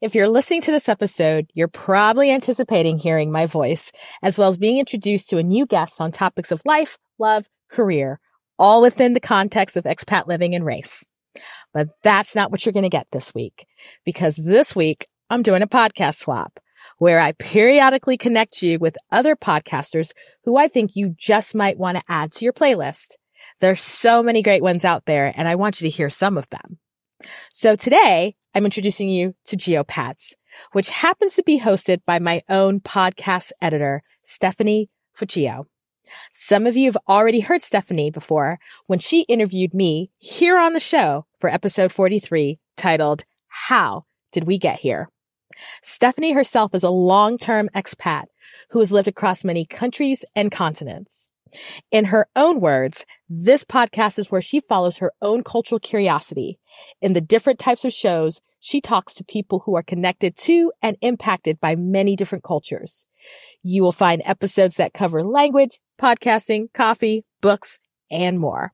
If you're listening to this episode, you're probably anticipating hearing my voice, as well as being introduced to a new guest on topics of life, love, career, all within the context of expat living and race. But that's not what you're going to get this week, because this week I'm doing a podcast swap where I periodically connect you with other podcasters who I think you just might want to add to your playlist. There's so many great ones out there, and I want you to hear some of them. So today I'm introducing you to GeoPats, which happens to be hosted by my own podcast editor, Stephanie Fuccio. Some of you have already heard Stephanie before when she interviewed me here on the show for episode 43 titled, How Did We Get Here? Stephanie herself is a long-term expat who has lived across many countries and continents. In her own words, this podcast is where she follows her own cultural curiosity. In the different types of shows, she talks to people who are connected to and impacted by many different cultures. You will find episodes that cover language, podcasting, coffee, books, and more.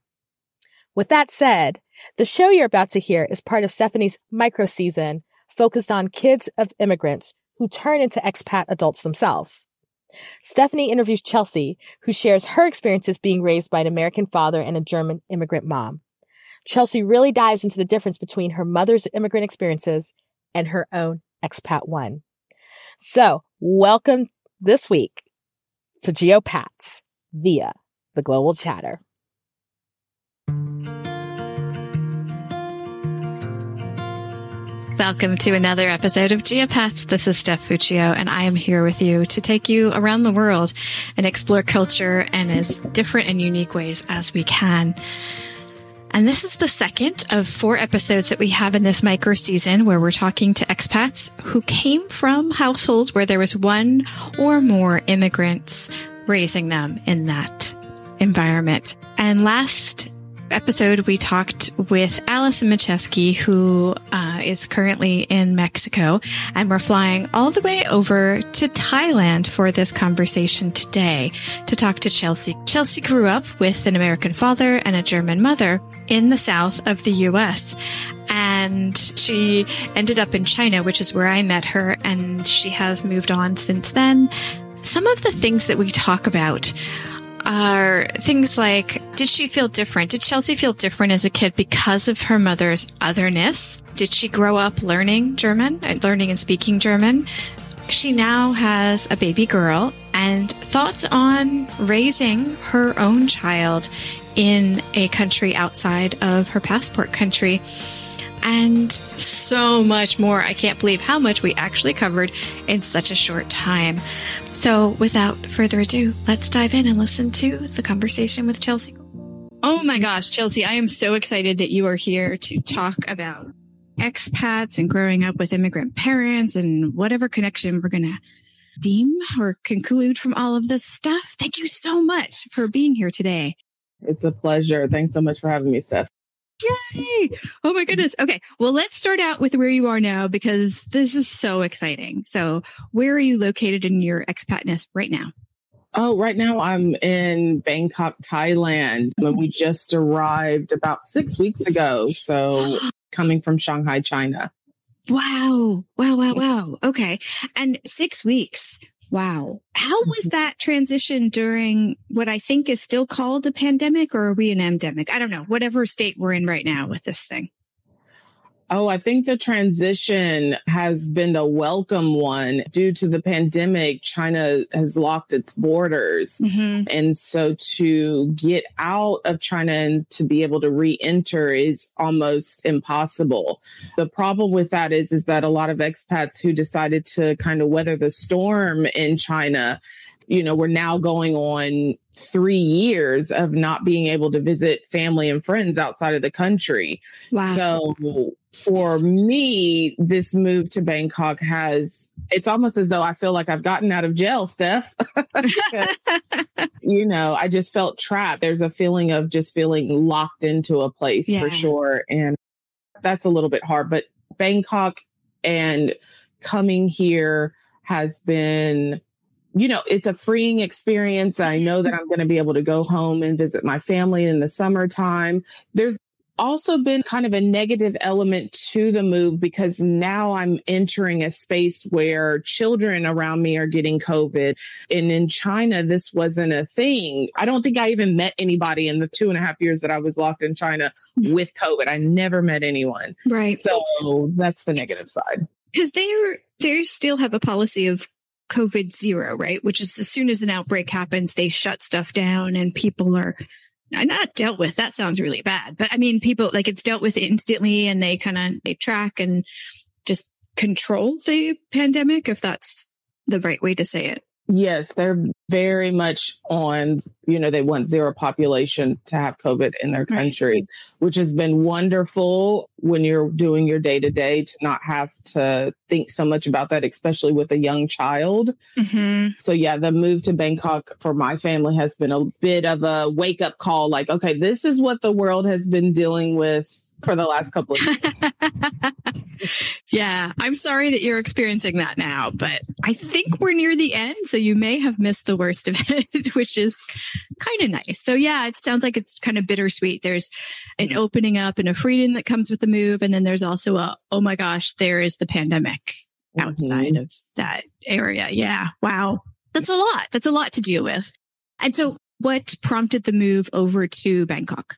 With that said, the show you're about to hear is part of Stephanie's micro season focused on kids of immigrants who turn into expat adults themselves. Stephanie interviews Chelsea, who shares her experiences being raised by an American father and a German immigrant mom. Chelsea really dives into the difference between her mother's immigrant experiences and her own expat one. So welcome this week to GeoPats via the Global Chatter. Welcome to another episode of GeoPats. This is Steph Fuccio, and I am here with you to take you around the world and explore culture in as different and unique ways as we can. And this is the second of four episodes that we have in this micro season where we're talking to expats who came from households where there was one or more immigrants raising them in that environment. And last episode, we talked with Alison Macheski, who uh, is currently in Mexico, and we're flying all the way over to Thailand for this conversation today to talk to Chelsea. Chelsea grew up with an American father and a German mother in the south of the U.S. And she ended up in China, which is where I met her, and she has moved on since then. Some of the things that we talk about are things like Did she feel different? Did Chelsea feel different as a kid because of her mother's otherness? Did she grow up learning German, uh, learning and speaking German? She now has a baby girl and thoughts on raising her own child in a country outside of her passport country and so much more. I can't believe how much we actually covered in such a short time. So without further ado, let's dive in and listen to the conversation with Chelsea. Oh my gosh, Chelsea, I am so excited that you are here to talk about expats and growing up with immigrant parents and whatever connection we're going to deem or conclude from all of this stuff. Thank you so much for being here today. It's a pleasure. Thanks so much for having me, Steph. Yay! Oh my goodness. Okay. Well, let's start out with where you are now because this is so exciting. So, where are you located in your expatness right now? Oh, right now I'm in Bangkok, Thailand. When we just arrived about six weeks ago. So, coming from Shanghai, China. Wow. Wow. Wow. Wow. Okay. And six weeks. Wow. How was mm-hmm. that transition during what I think is still called a pandemic or are we an endemic? I don't know, whatever state we're in right now with this thing. Oh, I think the transition has been a welcome one. Due to the pandemic, China has locked its borders. Mm-hmm. And so to get out of China and to be able to re-enter is almost impossible. The problem with that is, is that a lot of expats who decided to kind of weather the storm in China you know, we're now going on three years of not being able to visit family and friends outside of the country. Wow. So for me, this move to Bangkok has, it's almost as though I feel like I've gotten out of jail, Steph. you know, I just felt trapped. There's a feeling of just feeling locked into a place yeah. for sure. And that's a little bit hard, but Bangkok and coming here has been you know, it's a freeing experience. I know that mm-hmm. I'm going to be able to go home and visit my family in the summertime. There's also been kind of a negative element to the move because now I'm entering a space where children around me are getting COVID. And in China, this wasn't a thing. I don't think I even met anybody in the two and a half years that I was locked in China with COVID. I never met anyone. Right. So that's the negative side. Because they're, they still have a policy of COVID zero, right? Which is as soon as an outbreak happens, they shut stuff down and people are not dealt with. That sounds really bad, but I mean, people like it's dealt with instantly and they kind of, they track and just control the pandemic, if that's the right way to say it. Yes, they're very much on, you know, they want zero population to have COVID in their country, right. which has been wonderful when you're doing your day to day to not have to think so much about that, especially with a young child. Mm-hmm. So, yeah, the move to Bangkok for my family has been a bit of a wake up call like, okay, this is what the world has been dealing with for the last couple of years. yeah, I'm sorry that you're experiencing that now, but I think we're near the end. So you may have missed the worst of it, which is kind of nice. So yeah, it sounds like it's kind of bittersweet. There's an opening up and a freedom that comes with the move. And then there's also a, oh my gosh, there is the pandemic outside mm-hmm. of that area. Yeah. Wow. That's a lot. That's a lot to deal with. And so what prompted the move over to Bangkok?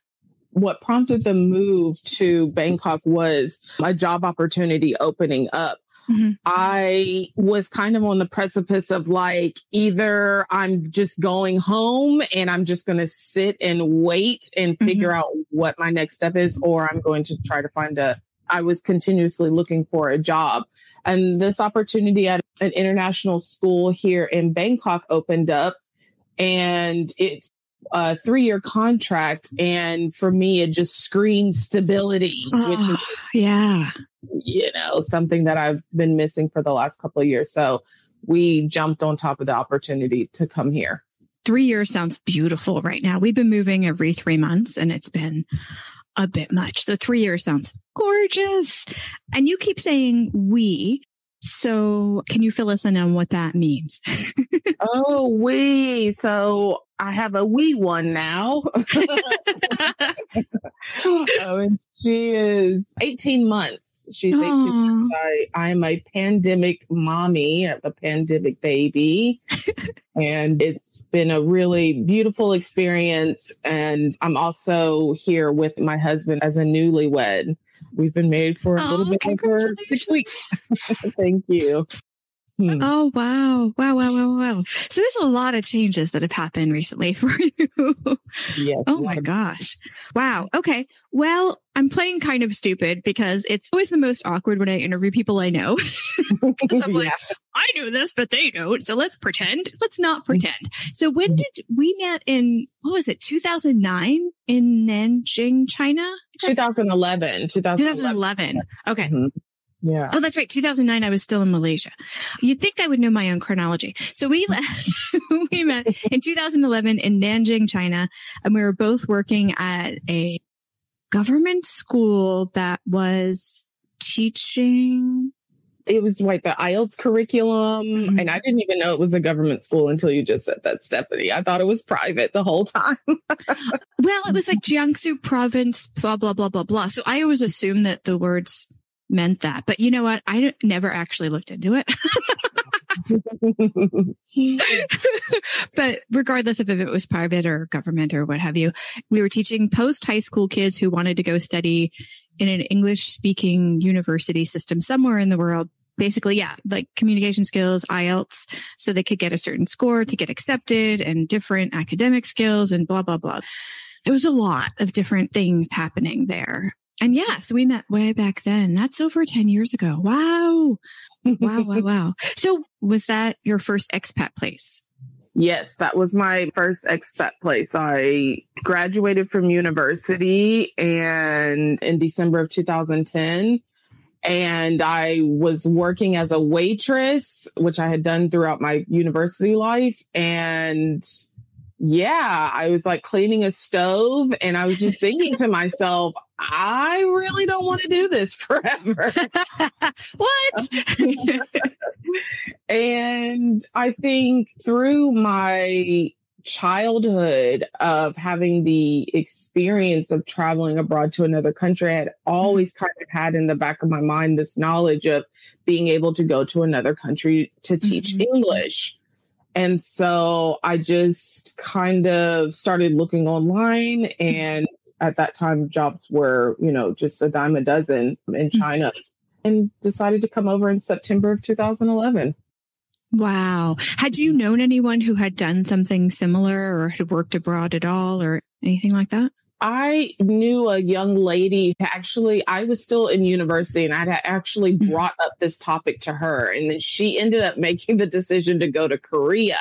What prompted the move to Bangkok was a job opportunity opening up. Mm-hmm. I was kind of on the precipice of like either I'm just going home and I'm just going to sit and wait and figure mm-hmm. out what my next step is, or I'm going to try to find a, I was continuously looking for a job. And this opportunity at an international school here in Bangkok opened up and it's a three year contract. And for me, it just screams stability, oh, which is, yeah, you know, something that I've been missing for the last couple of years. So we jumped on top of the opportunity to come here. Three years sounds beautiful right now. We've been moving every three months and it's been a bit much. So three years sounds gorgeous. And you keep saying we. So can you fill us in on what that means? oh, we. So I have a wee one now. oh, and she is 18 months. She's 18 months. I, I'm a pandemic mommy of a pandemic baby. and it's been a really beautiful experience. And I'm also here with my husband as a newlywed. We've been married for a oh, little bit over six weeks. Thank you. Hmm. Oh, wow. Wow, wow, wow, wow. So there's a lot of changes that have happened recently for you. Yes. oh my gosh. Wow. Okay. Well, I'm playing kind of stupid because it's always the most awkward when I interview people I know. I'm yeah. like, I knew this, but they don't. So let's pretend. Let's not mm-hmm. pretend. So when mm-hmm. did we met in, what was it, 2009 in Nanjing, China? 2011. 2011. 2011. Okay. Mm-hmm. Yeah. Oh, that's right. 2009, I was still in Malaysia. You'd think I would know my own chronology. So we, we met in 2011 in Nanjing, China, and we were both working at a government school that was teaching it was like the IELTS curriculum. Mm-hmm. And I didn't even know it was a government school until you just said that, Stephanie. I thought it was private the whole time. well, it was like Jiangsu province, blah, blah, blah, blah, blah. So I always assumed that the words meant that. But you know what? I never actually looked into it. but regardless of if it was private or government or what have you, we were teaching post high school kids who wanted to go study in an English speaking university system somewhere in the world. Basically, yeah, like communication skills, IELTS, so they could get a certain score to get accepted and different academic skills and blah, blah, blah. It was a lot of different things happening there. And yeah, so we met way back then. That's over 10 years ago. Wow. Wow, wow, wow. So was that your first expat place? Yes, that was my first expat place. I graduated from university and in December of 2010 and I was working as a waitress, which I had done throughout my university life and yeah, I was like cleaning a stove and I was just thinking to myself, I really don't want to do this forever. what? and I think through my childhood of having the experience of traveling abroad to another country, I had always kind of had in the back of my mind this knowledge of being able to go to another country to teach mm-hmm. English. And so I just kind of started looking online and at that time jobs were, you know, just a dime a dozen in mm-hmm. China and decided to come over in September of 2011. Wow. Had you known anyone who had done something similar or had worked abroad at all or anything like that? I knew a young lady actually, I was still in university and I had actually mm-hmm. brought up this topic to her. And then she ended up making the decision to go to Korea.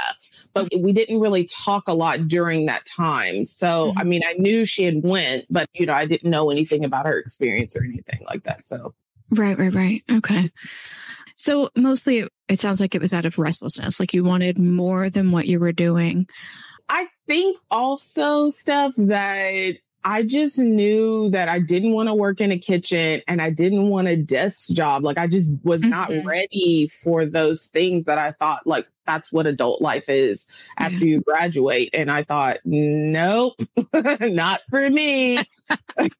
But we didn't really talk a lot during that time. So, mm-hmm. I mean, I knew she had went, but you know, I didn't know anything about her experience or anything like that. So, right, right, right. Okay. So mostly it sounds like it was out of restlessness, like you wanted more than what you were doing. I think also stuff that I just knew that I didn't want to work in a kitchen and I didn't want a desk job. Like I just was mm-hmm. not ready for those things that I thought like that's what adult life is after yeah. you graduate. And I thought, nope, not for me.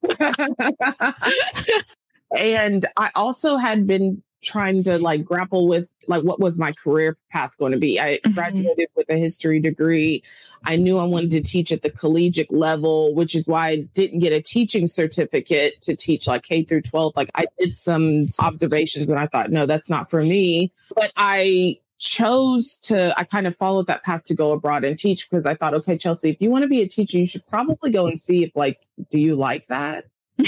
and I also had been trying to like grapple with like what was my career path going to be. I mm-hmm. graduated with a history degree. I knew I wanted to teach at the collegiate level, which is why I didn't get a teaching certificate to teach like K through 12. Like I did some observations and I thought, no, that's not for me. But I chose to I kind of followed that path to go abroad and teach because I thought, okay, Chelsea, if you want to be a teacher, you should probably go and see if like, do you like that?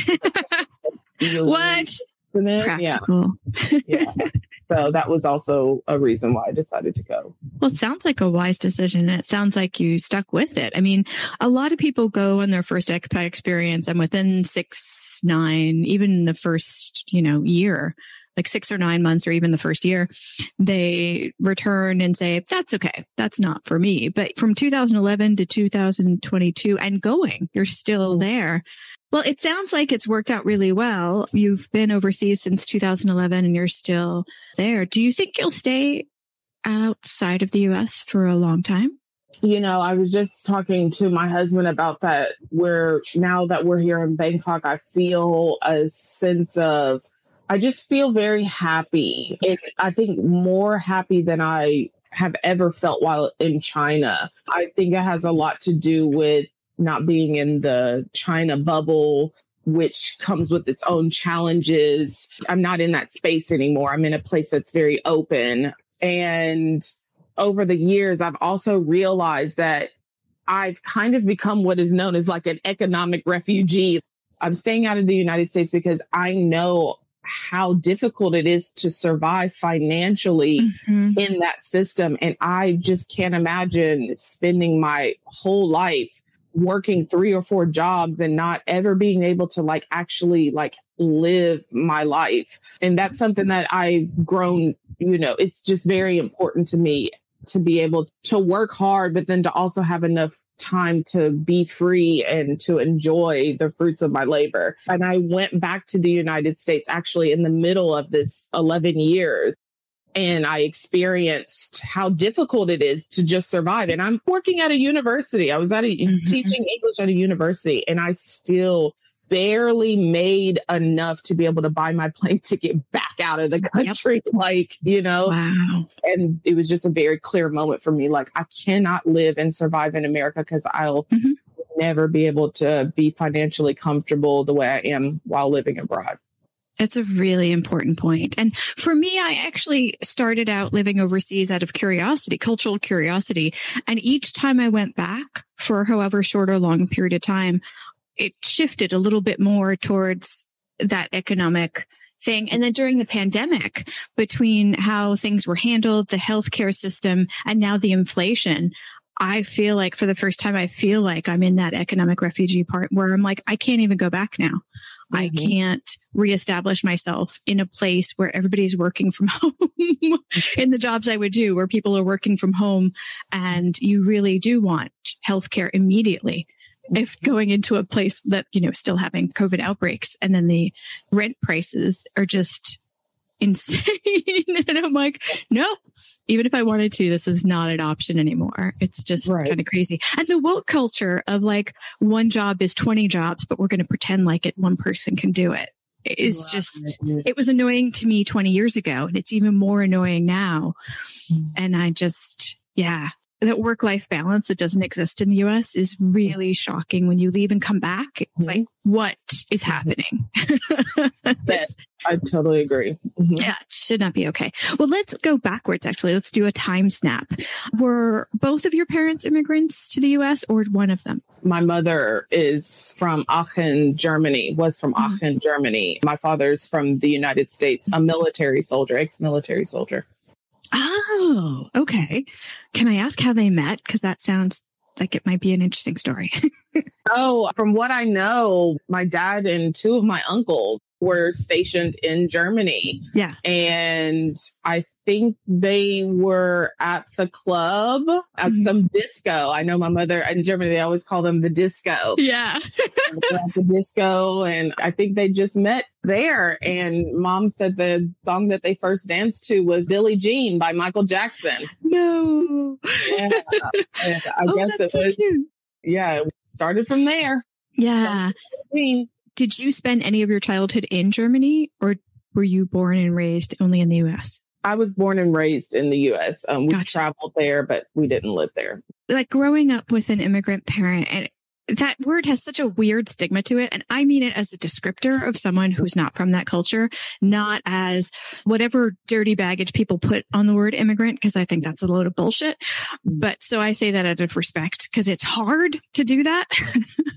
what? Practical. Yeah. yeah. so that was also a reason why I decided to go. Well, it sounds like a wise decision. It sounds like you stuck with it. I mean, a lot of people go on their first expat experience and within six, nine, even the first, you know, year, like six or nine months or even the first year, they return and say, that's okay. That's not for me. But from 2011 to 2022 and going, you're still mm-hmm. there. Well, it sounds like it's worked out really well. You've been overseas since 2011 and you're still there. Do you think you'll stay outside of the US for a long time? You know, I was just talking to my husband about that. Where now that we're here in Bangkok, I feel a sense of, I just feel very happy. And I think more happy than I have ever felt while in China. I think it has a lot to do with not being in the China bubble, which comes with its own challenges. I'm not in that space anymore. I'm in a place that's very open. And over the years, I've also realized that I've kind of become what is known as like an economic refugee. I'm staying out of the United States because I know how difficult it is to survive financially mm-hmm. in that system. And I just can't imagine spending my whole life working three or four jobs and not ever being able to like actually like live my life. And that's something that I've grown, you know, it's just very important to me to be able to work hard, but then to also have enough time to be free and to enjoy the fruits of my labor. And I went back to the United States actually in the middle of this 11 years. And I experienced how difficult it is to just survive. And I'm working at a university. I was at a mm-hmm. teaching English at a university and I still barely made enough to be able to buy my plane ticket back out of the country. Yep. Like, you know, wow. and it was just a very clear moment for me. Like, I cannot live and survive in America because I'll mm-hmm. never be able to be financially comfortable the way I am while living abroad. It's a really important point. And for me, I actually started out living overseas out of curiosity, cultural curiosity. And each time I went back for however short or long period of time, it shifted a little bit more towards that economic thing. And then during the pandemic, between how things were handled, the healthcare system, and now the inflation, I feel like for the first time, I feel like I'm in that economic refugee part where I'm like, I can't even go back now. Mm-hmm. I can't reestablish myself in a place where everybody's working from home in the jobs I would do, where people are working from home and you really do want healthcare immediately if going into a place that, you know, still having COVID outbreaks and then the rent prices are just insane. and I'm like, no, even if I wanted to, this is not an option anymore. It's just right. kind of crazy. And the woke culture of like one job is 20 jobs, but we're going to pretend like it one person can do it is just it was annoying to me 20 years ago and it's even more annoying now. Mm. And I just yeah, that work life balance that doesn't exist in the US is really shocking when you leave and come back. It's mm-hmm. like, what is happening? yes, I totally agree. Mm-hmm. Yeah, it should not be okay. Well, let's go backwards actually. Let's do a time snap. Were both of your parents immigrants to the US or one of them? My mother is from Aachen, Germany, was from mm-hmm. Aachen, Germany. My father's from the United States, a military soldier, ex military soldier. Oh, okay. Can I ask how they met? Because that sounds like it might be an interesting story. oh, from what I know, my dad and two of my uncles were stationed in Germany. Yeah. And I think they were at the club at mm-hmm. some disco. I know my mother in Germany, they always call them the disco. Yeah. at the disco. And I think they just met there. And mom said the song that they first danced to was Billie Jean by Michael Jackson. No. Yeah. I oh, guess it was. So yeah. It started from there. Yeah. Did you spend any of your childhood in Germany or were you born and raised only in the US? I was born and raised in the US. Um, we gotcha. traveled there, but we didn't live there. Like growing up with an immigrant parent and that word has such a weird stigma to it. And I mean it as a descriptor of someone who's not from that culture, not as whatever dirty baggage people put on the word immigrant, because I think that's a load of bullshit. Mm. But so I say that out of respect because it's hard to do that.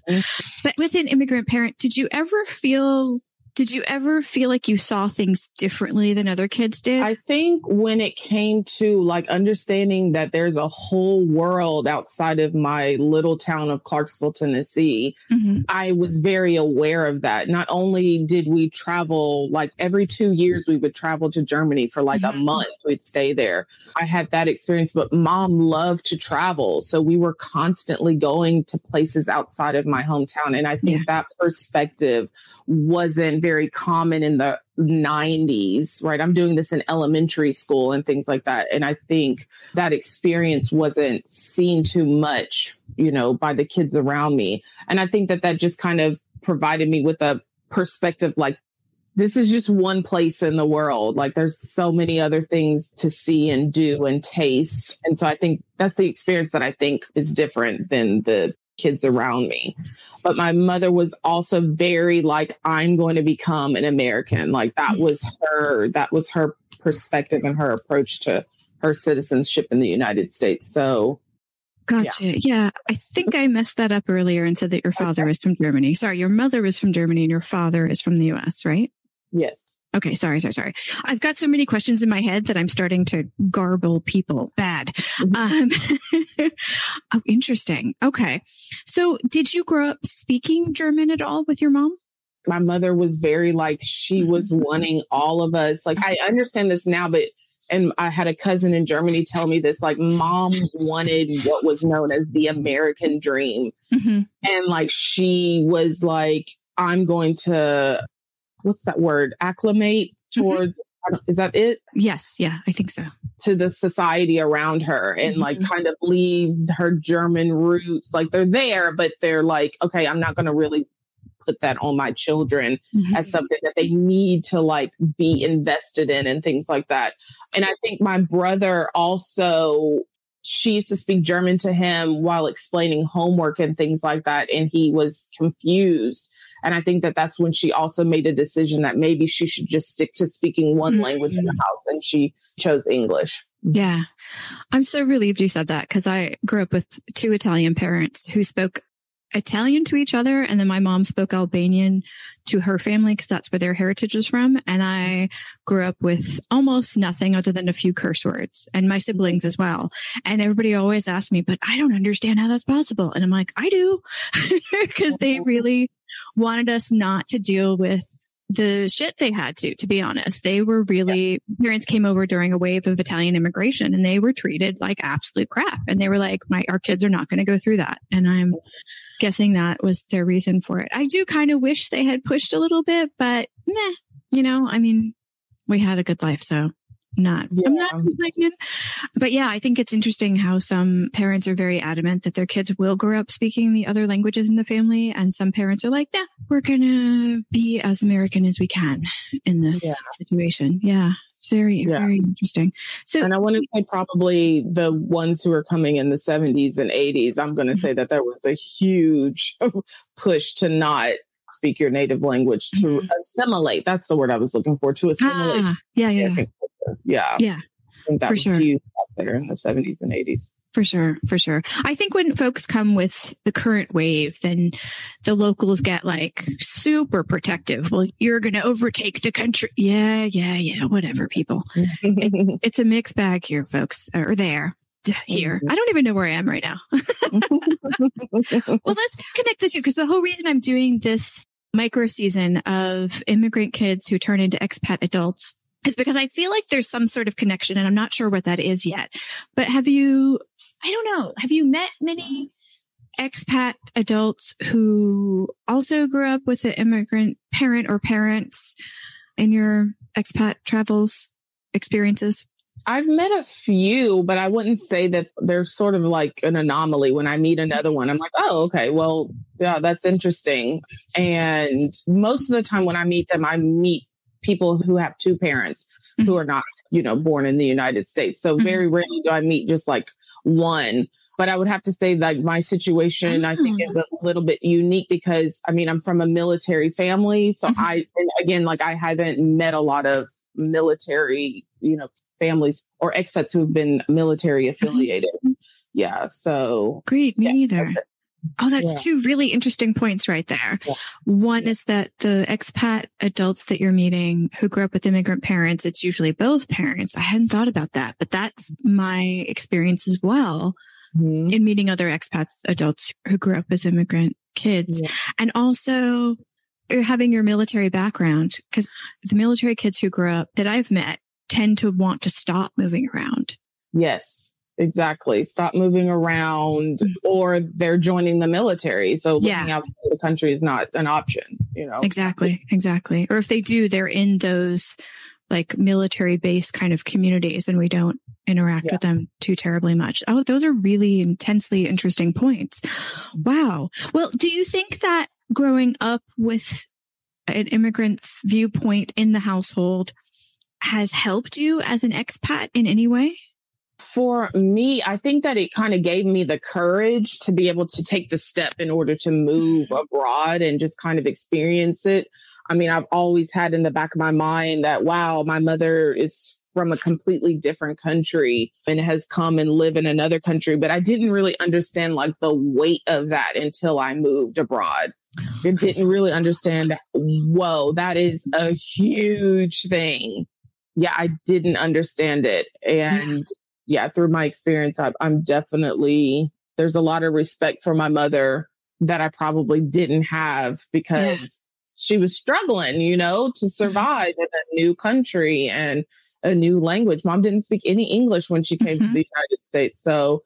Mm. but with an immigrant parent, did you ever feel did you ever feel like you saw things differently than other kids did? I think when it came to like understanding that there's a whole world outside of my little town of Clarksville, Tennessee, mm-hmm. I was very aware of that. Not only did we travel like every two years, we would travel to Germany for like mm-hmm. a month, we'd stay there. I had that experience, but mom loved to travel. So we were constantly going to places outside of my hometown. And I think yeah. that perspective wasn't very common in the 90s, right? I'm doing this in elementary school and things like that. And I think that experience wasn't seen too much, you know, by the kids around me. And I think that that just kind of provided me with a perspective like, this is just one place in the world. Like there's so many other things to see and do and taste. And so I think that's the experience that I think is different than the kids around me. But my mother was also very like, I'm going to become an American. Like that mm. was her, that was her perspective and her approach to her citizenship in the United States. So Gotcha. Yeah. yeah. I think I messed that up earlier and said that your father okay. is from Germany. Sorry, your mother is from Germany and your father is from the US, right? Yes. Okay, sorry, sorry, sorry. I've got so many questions in my head that I'm starting to garble people. Bad. Mm-hmm. Um, oh, interesting. Okay. So did you grow up speaking German at all with your mom? My mother was very like, she was mm-hmm. wanting all of us. Like, I understand this now, but and I had a cousin in Germany tell me this like mom wanted what was known as the American dream. Mm-hmm. And like she was like, I'm going to, what's that word? Acclimate mm-hmm. towards, mm-hmm. is that it? Yes. Yeah, I think so. To the society around her and mm-hmm. like kind of leaves her German roots. Like they're there, but they're like, okay, I'm not going to really put that on my children mm-hmm. as something that they need to like be invested in and things like that. And I think my brother also she used to speak German to him while explaining homework and things like that. And he was confused. And I think that that's when she also made a decision that maybe she should just stick to speaking one mm-hmm. language in the house. And she chose English. Yeah. I'm so relieved you said that because I grew up with two Italian parents who spoke Italian to each other. And then my mom spoke Albanian to her family because that's where their heritage is from. And I grew up with almost nothing other than a few curse words and my siblings as well. And everybody always asked me, but I don't understand how that's possible. And I'm like, I do because they really wanted us not to deal with the shit they had to, to be honest. They were really, yeah. parents came over during a wave of Italian immigration and they were treated like absolute crap. And they were like, my, our kids are not going to go through that. And I'm guessing that was their reason for it. I do kind of wish they had pushed a little bit, but meh, you know, I mean, we had a good life. So not, yeah. I'm not complaining. But yeah, I think it's interesting how some parents are very adamant that their kids will grow up speaking the other languages in the family. And some parents are like, nah, we're going to be as American as we can in this yeah. situation. Yeah. It's very, yeah. very interesting. So, and I want to say probably the ones who are coming in the 70s and 80s, I'm going to mm-hmm. say that there was a huge push to not speak your native language to mm-hmm. assimilate. That's the word I was looking for to assimilate. Ah, yeah, yeah, yeah. Yeah. I think that for was sure. huge out there in the 70s and 80s. For sure, for sure. I think when folks come with the current wave, then the locals get like super protective. Well, you're going to overtake the country. Yeah, yeah, yeah. Whatever, people. it, it's a mixed bag here, folks, or there. Here. I don't even know where I am right now. well, let's connect the two because the whole reason I'm doing this micro season of immigrant kids who turn into expat adults is because I feel like there's some sort of connection and I'm not sure what that is yet. But have you, I don't know, have you met many expat adults who also grew up with an immigrant parent or parents in your expat travels experiences? I've met a few, but I wouldn't say that they're sort of like an anomaly. When I meet another one, I'm like, oh, okay, well, yeah, that's interesting. And most of the time when I meet them, I meet people who have two parents mm-hmm. who are not, you know, born in the United States. So mm-hmm. very rarely do I meet just like one. But I would have to say that my situation. I think, is a little bit unique because I mean, I'm from a military family. So mm-hmm. I, again, like I haven't met a lot of military, you know, families or expats who have been military mm-hmm. affiliated. Yeah. So great. Me yeah, neither. Oh, that's yeah. two really interesting points right there. Yeah. One is that the expat adults that you're meeting who grew up with immigrant parents, it's usually both parents. I hadn't thought about that, but that's my experience as well mm-hmm. in meeting other expats adults who grew up as immigrant kids. And also having your military background because the military kids who grew up that I've met tend to want to stop moving around. Yes. Exactly. Stop moving around mm-hmm. or they're joining the military. So looking yeah. out the country is not an option, you know? Exactly. Exactly. Or if they do, they're in those like military based kind of communities and we don't interact yeah. with them too terribly much. Oh, those are really intensely interesting points. Wow. Well, do you think that growing up with an immigrant's viewpoint in the household has helped you as an expat in any way? For me, I think that it kind of gave me the courage to be able to take the step in order to move abroad and just kind of experience it. I mean, I've always had in the back of my mind that, wow, my mother is from a completely different country and has come and live in another country. But I didn't really understand like the weight of that until I moved abroad. I didn't really understand, whoa, that is a huge thing. Yeah, I didn't understand it. And yeah, through my experience, I, I'm definitely, there's a lot of respect for my mother that I probably didn't have because she was struggling, you know, to survive in a new country. And a new language. Mom didn't speak any English when she came mm-hmm. to the United States. So,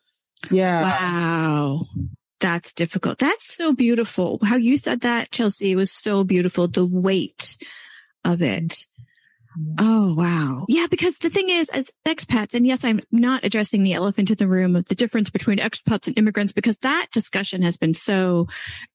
yeah. Wow. That's difficult. That's so beautiful. How you said that, Chelsea, was so beautiful. The weight of it. Oh, wow. Yeah, because the thing is, as expats, and yes, I'm not addressing the elephant in the room of the difference between expats and immigrants because that discussion has been so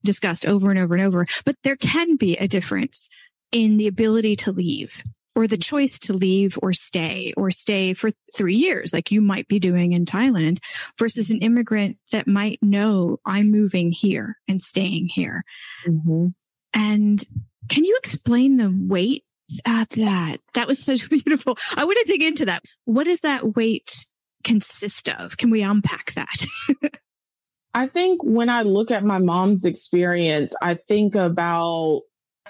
discussed over and over and over. But there can be a difference in the ability to leave or the choice to leave or stay or stay for three years, like you might be doing in Thailand versus an immigrant that might know I'm moving here and staying here. Mm-hmm. And can you explain the weight of that? That was so beautiful. I want to dig into that. What does that weight consist of? Can we unpack that? I think when I look at my mom's experience, I think about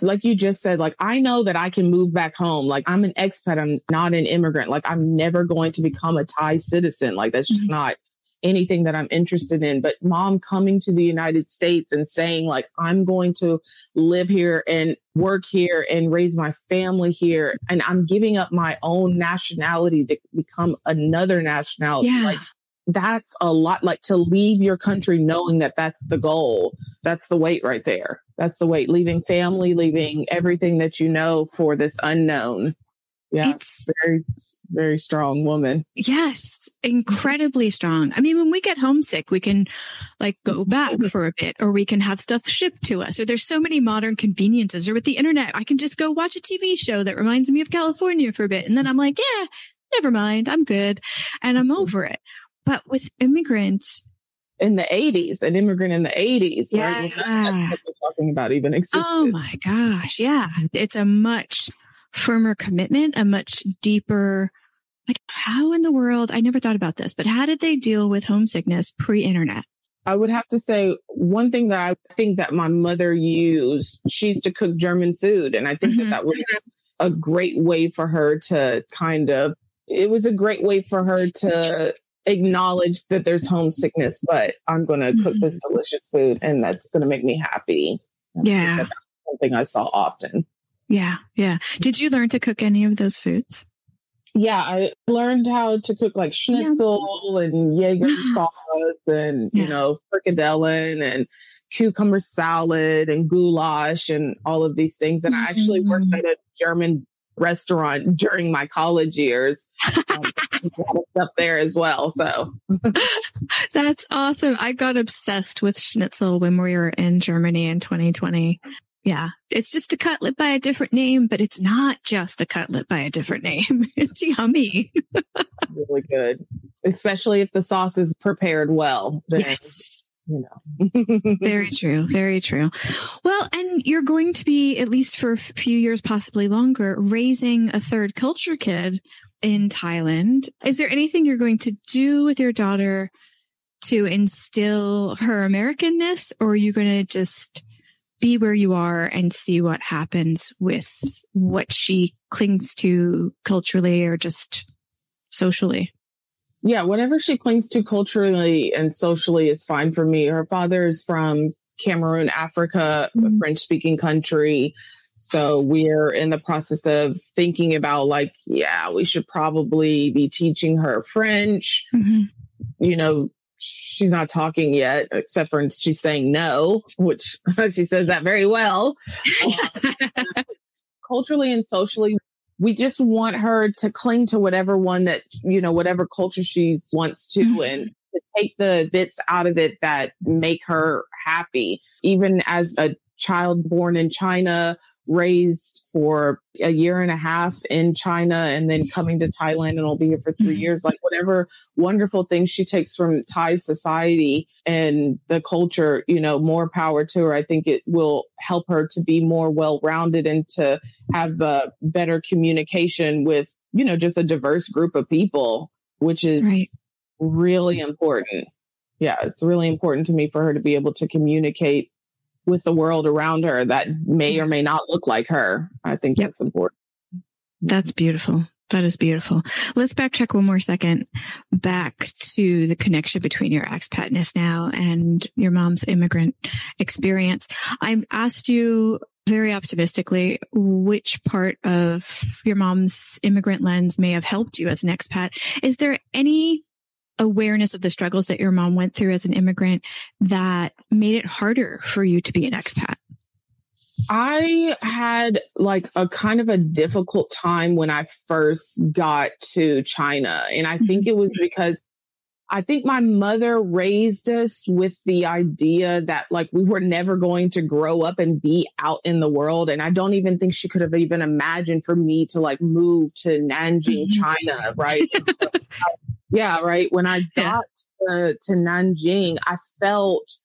like you just said, like I know that I can move back home. Like I'm an expat. I'm not an immigrant. Like I'm never going to become a Thai citizen. Like that's just mm-hmm. not anything that I'm interested in. But mom coming to the United States and saying like, I'm going to live here and work here and raise my family here. And I'm giving up my own nationality to become another nationality. Yeah. Like that's a lot like to leave your country knowing that that's the goal. That's the weight right there. That's the weight, leaving family, leaving everything that you know for this unknown. Yeah, it's very, very strong woman. Yes, incredibly strong. I mean, when we get homesick, we can like go back mm-hmm. for a bit or we can have stuff shipped to us or there's so many modern conveniences or with the internet, I can just go watch a TV show that reminds me of California for a bit. And then I'm like, yeah, never mind. I'm good. And I'm mm-hmm. over it. But with immigrants, in the 80s, an immigrant in the 80s, yeah. right? We're talking about even existed. Oh my gosh. Yeah. It's a much firmer commitment, a much deeper, like how in the world, I never thought about this, but how did they deal with homesickness pre internet? I would have to say one thing that I think that my mother used, she used to cook German food. And I think mm-hmm. that that was a great way for her to kind of, it was a great way for her to acknowledge that there's homesickness, but I'm going to cook this mm-hmm. delicious food and that's going to make me happy. Yeah. That's something I saw often. Yeah. Yeah. Did you learn to cook any of those foods? Yeah, I learned how to cook like schnitzel yeah. and Jaeger sauce and, yeah. you know, frikadellen and cucumber salad and goulash and all of these things. And mm-hmm. I actually worked mm-hmm. at a German restaurant during my college years. Um, stuff there as well. So that's awesome. I got obsessed with schnitzel when we were in Germany in 2020. Yeah. It's just a cutlet by a different name, but it's not just a cutlet by a different name. It's yummy. really good. Especially if the sauce is prepared well. Then, yes. You know. very true. Very true. Well, and you're going to be, at least for a few years, possibly longer, raising a third culture kid in Thailand. Is there anything you're going to do with your daughter to instill her Americanness, or are you going to just be where you are and see what happens with what she clings to culturally or just socially? Yeah, whatever she clings to culturally and socially is fine for me. Her father is from Cameroon, Africa, mm-hmm. a French speaking country. So we're in the process of thinking about like, yeah, we should probably be teaching her French. Mm-hmm. You know, she's not talking yet, except for she's saying no, which she says that very well. culturally and socially, we just want her to cling to whatever one that, you know, whatever culture she wants to mm-hmm. and to take the bits out of it that make her happy. Even as a child born in China raised for a year and a half in China and then coming to Thailand and I'll be here for 3 mm-hmm. years. Like whatever wonderful things she takes from Thai society and the culture, you know, more power to her. I think it will help her to be more well rounded and to have a better communication with, you know, just a diverse group of people, which is right. really important. Yeah, it's really important to me for her to be able to communicate with the world around her that may or may not look like her. I think yep. that's important. That's beautiful. That is beautiful. Let's backtrack one more second back to the connection between your expatness now and your mom's immigrant experience. I asked you very optimistically, which part of your mom's immigrant lens may have helped you as an expat. Is there any awareness of the struggles that your mom went through as an immigrant that made it harder for you to be an expat? I had like a kind of a difficult time when I first got to China. And I think it was mm-hmm. because I think my mother raised us with the idea that like we were never going to grow up and be out in the world. And I don't even think she could have even imagined for me to like move to Nanjing, mm-hmm. China, right? yeah, right. When I got yeah. to, to Nanjing, I felt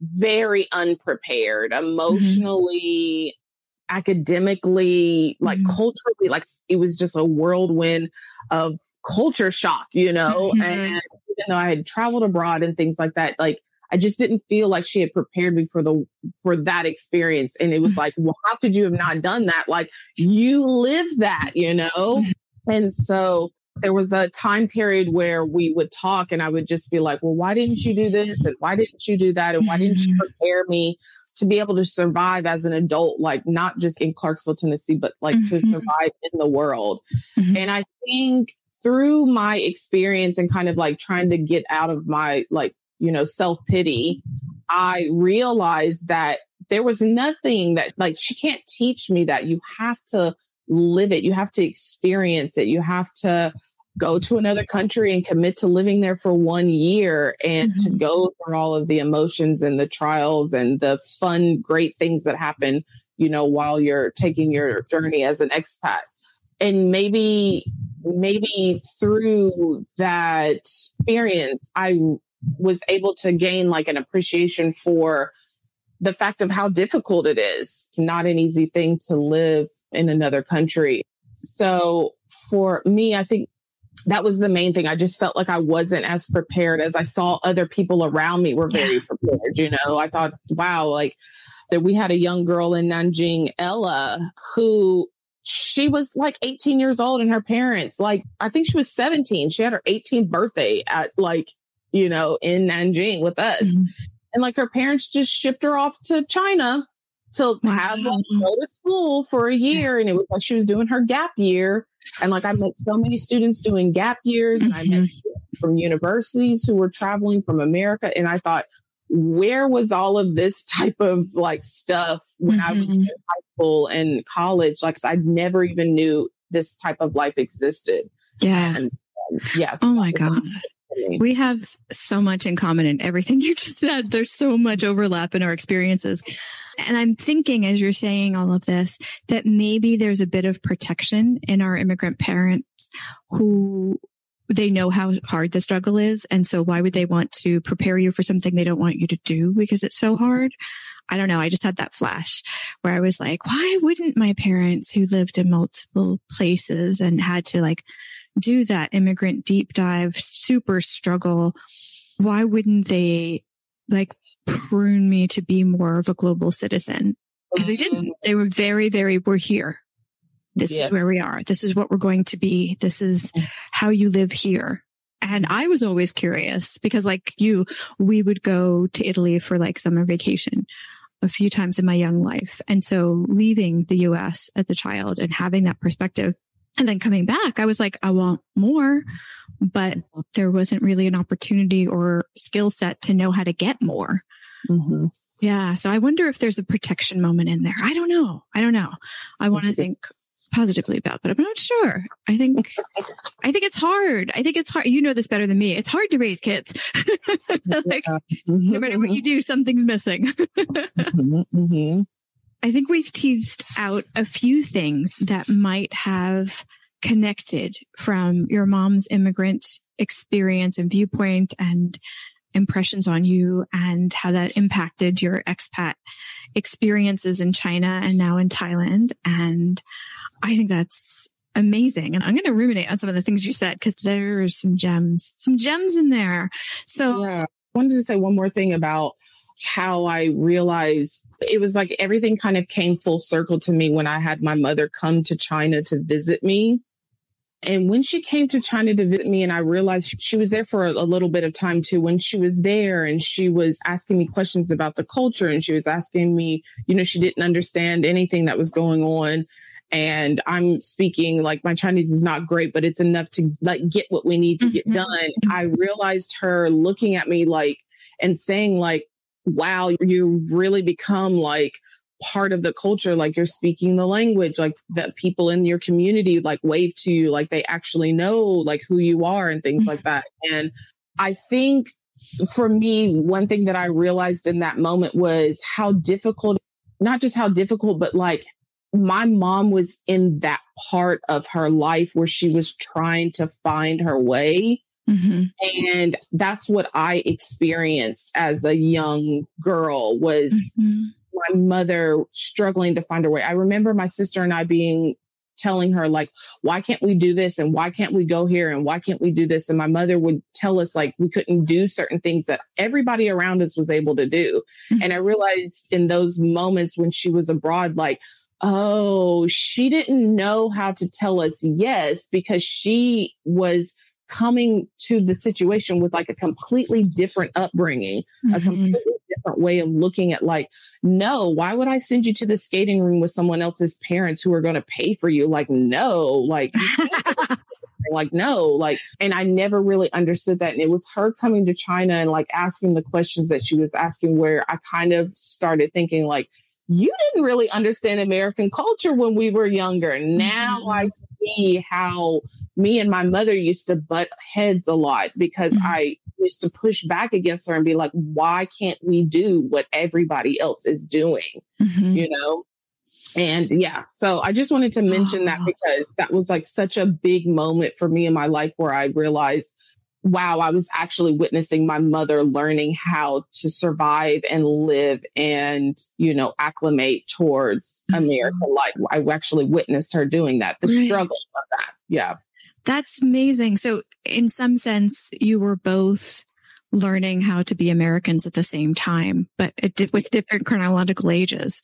very unprepared emotionally, mm-hmm. academically, like mm-hmm. culturally, like it was just a whirlwind of culture shock, you know? Mm-hmm. And even though I had traveled abroad and things like that, like I just didn't feel like she had prepared me for the for that experience. And it was mm-hmm. like, well, how could you have not done that? Like you lived that, you know? Mm-hmm. And so there was a time period where we would talk and I would just be like, well, why didn't you do this? And why didn't you do that? And why didn't you mm-hmm. prepare me to be able to survive as an adult, like not just in Clarksville, Tennessee, but like mm-hmm. to survive in the world? Mm-hmm. And I think through my experience and kind of like trying to get out of my like, you know, self pity, I realized that there was nothing that like she can't teach me that you have to live it. You have to experience it. You have to go to another country and commit to living there for one year and mm-hmm. to go through all of the emotions and the trials and the fun, great things that happen, you know, while you're taking your journey as an expat. And maybe, maybe through that experience, I was able to gain like an appreciation for the fact of how difficult it is. It's not an easy thing to live in another country. So for me, I think that was the main thing. I just felt like I wasn't as prepared as I saw other people around me were very prepared. You know, I thought, wow, like that we had a young girl in Nanjing, Ella, who she was like 18 years old and her parents, like, I think she was 17. She had her 18th birthday at like, you know, in Nanjing with us. Mm-hmm. And like her parents just shipped her off to China to have go to school for a year. And it was like she was doing her gap year. And like I met so many students doing gap years and I met mm-hmm. from universities who were traveling from America. And I thought, where was all of this type of like stuff when mm-hmm. I was mm-hmm. in high school and college? Like I never even knew this type of life existed. Yeah. And, um, yeah. Oh my God. We have so much in common in everything you just said. There's so much overlap in our experiences. And I'm thinking as you're saying all of this, that maybe there's a bit of protection in our immigrant parents who they know how hard the struggle is. And so why would they want to prepare you for something they don't want you to do because it's so hard? I don't know. I just had that flash where I was like, why wouldn't my parents who lived in multiple places and had to like do that immigrant deep dive, super struggle, why wouldn't they like prune me to be more of a global citizen? Because they didn't. Mm-hmm. They were very, very, we're here. This yes. is where we are. This is what we're going to be. This is mm-hmm. how you live here. And I was always curious because like you, we would go to Italy for like summer vacation a few times in my young life. And so leaving the US as a child and having that perspective and then coming back, I was like, I want more, but there wasn't really an opportunity or skill set to know how to get more. Mm-hmm. Yeah. So I wonder if there's a protection moment in there. I don't know. I don't know. I want to think positively about, but I'm not sure. I think, I think it's hard. I think it's hard. You know this better than me. It's hard to raise kids. like, no matter what you do, something's missing. mm-hmm. mm-hmm. I think we've teased out a few things that might have connected from your mom's immigrant experience and viewpoint and impressions on you and how that impacted your expat experiences in China and now in Thailand. And I think that's amazing. And I'm going to ruminate on some of the things you said because there's some gems, some gems in there. So yeah. I wanted to say one more thing about how I realized it was like everything kind of came full circle to me when I had my mother come to China to visit me. And when she came to China to visit me, and I realized she was there for a little bit of time too, when she was there and she was asking me questions about the culture and she was asking me, you know, she didn't understand anything that was going on. And I'm speaking like my Chinese is not great, but it's enough to like get what we need to get mm-hmm. done. I realized her looking at me like and saying like, wow, you've really become like part of the culture like you're speaking the language like that people in your community like wave to you like they actually know like who you are and things like that. Mm-hmm. And i think for me one thing that i realized in that moment was how difficult not just how difficult but like my mom was in that part of her life where she was trying to find her way Mm-hmm. And that's what I experienced as a young girl was mm-hmm my mother struggling to find her way. I remember my sister and I being telling her like why can't we do this and why can't we go here and why can't we do this and my mother would tell us like we couldn't do certain things that everybody around us was able to do mm-hmm. and i realized in those moments when she was abroad like oh she didn't know how to tell us yes because she was coming to the situation with like a completely different upbringing, mm-hmm. a completely different way of looking at like, no, why would I send you to the skating room with someone else's parents who are going to pay for you? Like, no, like, like, no, like, and I never really understood that. And it was her coming to China and like asking the questions that she was asking where I kind of started thinking like, you didn't really understand American culture when we were younger. Now mm-hmm. I see how me and my mother used to butt heads a lot because mm-hmm. I used to push back against her and be like, why can't we do what everybody else is doing? Mm-hmm. You know? And yeah, so I just wanted to mention oh. that because that was like such a big moment for me in my life where I realized, wow, I was actually witnessing my mother learning how to survive and live and, you know, acclimate towards mm-hmm. American life. I actually witnessed her doing that, the right. struggle of that. Yeah. That's amazing. So, in some sense, you were both learning how to be Americans at the same time, but with different chronological ages.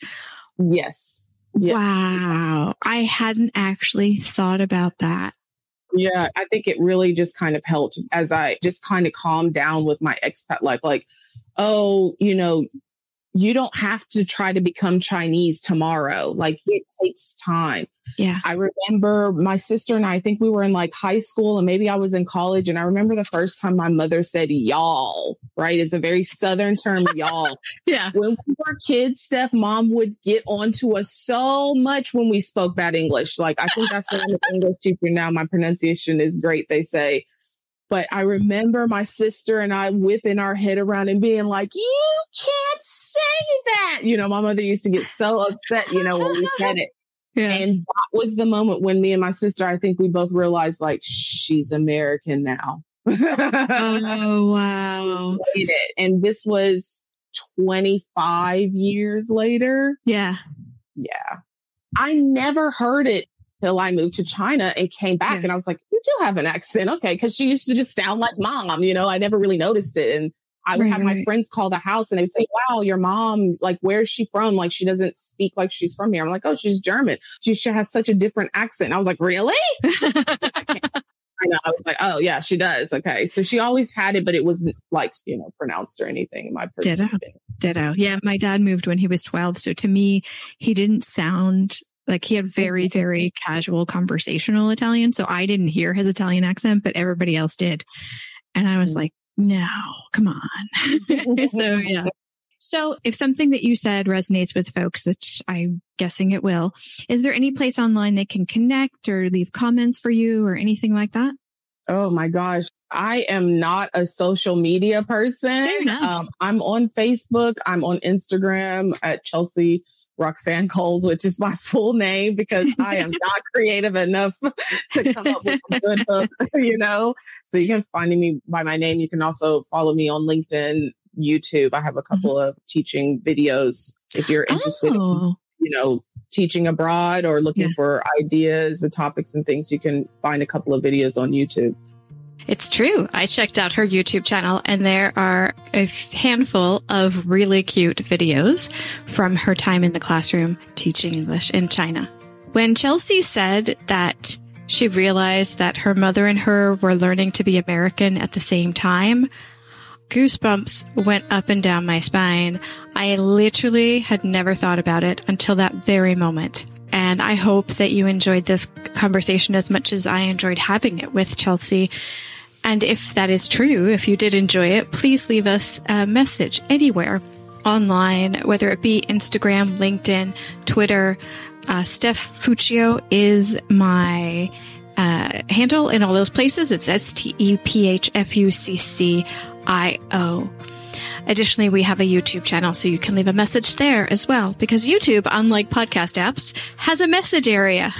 Yes. yes. Wow. I hadn't actually thought about that. Yeah, I think it really just kind of helped as I just kind of calmed down with my expat life. Like, oh, you know, you don't have to try to become Chinese tomorrow. Like it takes time. Yeah. I remember my sister and I, I think we were in like high school and maybe I was in college. And I remember the first time my mother said y'all, right? It's a very Southern term, y'all. yeah. When we were kids, Steph, mom would get onto us so much when we spoke bad English. Like I think that's why I'm an English teacher now. My pronunciation is great. They say, but I remember my sister and I whipping our head around and being like, you can't say that. You know, my mother used to get so upset, you know, when we said it. Yeah. And that was the moment when me and my sister, I think we both realized like she's American now. oh, wow. And this was 25 years later. Yeah. Yeah. I never heard it till I moved to China and came back. Yeah. And I was like, you do have an accent. Okay. Cause she used to just sound like mom, you know, I never really noticed it. And I would right, have my right. friends call the house and they would say, wow, your mom, like, where's she from? Like, she doesn't speak like she's from here. I'm like, oh, she's German. She, she has such a different accent. I was like, really? I know. I was like, oh yeah, she does. Okay. So she always had it, but it wasn't like, you know, pronounced or anything in my Ditto. Ditto. Yeah. My dad moved when he was 12. So to me, he didn't sound like he had very, very casual conversational Italian. So I didn't hear his Italian accent, but everybody else did. And I was mm. like, no, come on. so yeah. So if something that you said resonates with folks, which I'm guessing it will, is there any place online they can connect or leave comments for you or anything like that? Oh my gosh. I am not a social media person. Um, I'm on Facebook. I'm on Instagram at Chelsea Roxanne Coles, which is my full name because I am not creative enough to come up with a good hook, you know? So you can find me by my name. You can also follow me on LinkedIn, YouTube. I have a couple mm-hmm. of teaching videos if you're interested oh. in, you know, teaching abroad or looking yeah. for ideas and topics and things. You can find a couple of videos on YouTube. It's true. I checked out her YouTube channel and there are a handful of really cute videos from her time in the classroom teaching English in China. When Chelsea said that She realized that her mother and her were learning to be American at the same time. Goosebumps went up and down my spine. I literally had never thought about it until that very moment. And I hope that you enjoyed this conversation as much as I enjoyed having it with Chelsea. And if that is true, if you did enjoy it, please leave us a message anywhere online, whether it be Instagram, LinkedIn, Twitter. Uh, Steph Fuccio is my uh, handle in all those places. It's S T E P H F U C C I O. Additionally, we have a YouTube channel, so you can leave a message there as well, because YouTube, unlike podcast apps, has a message area.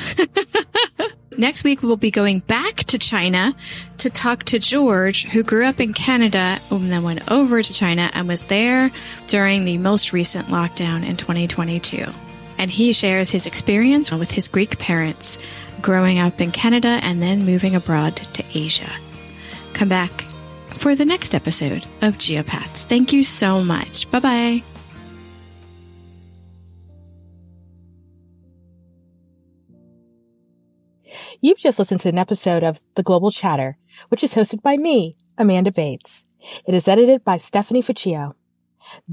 Next week, we'll be going back to China to talk to George, who grew up in Canada and then went over to China and was there during the most recent lockdown in 2022. And he shares his experience with his Greek parents growing up in Canada and then moving abroad to Asia. Come back for the next episode of Geopats. Thank you so much. Bye bye. You've just listened to an episode of The Global Chatter, which is hosted by me, Amanda Bates. It is edited by Stephanie Fuccio.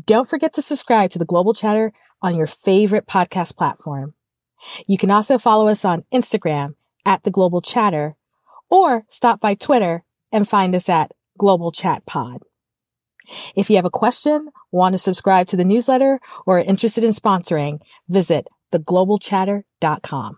Don't forget to subscribe to The Global Chatter on your favorite podcast platform. You can also follow us on Instagram at The Global Chatter or stop by Twitter and find us at Global Chat Pod. If you have a question, want to subscribe to the newsletter, or are interested in sponsoring, visit theglobalchatter.com.